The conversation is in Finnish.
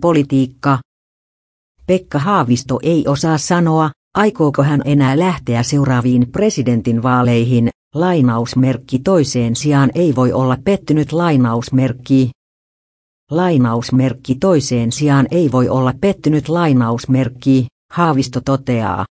Politiikka. Pekka Haavisto ei osaa sanoa, aikooko hän enää lähteä seuraaviin presidentinvaaleihin, lainausmerkki toiseen sijaan ei voi olla pettynyt lainausmerkki. Lainausmerkki toiseen sijaan ei voi olla pettynyt lainausmerkki, Haavisto toteaa.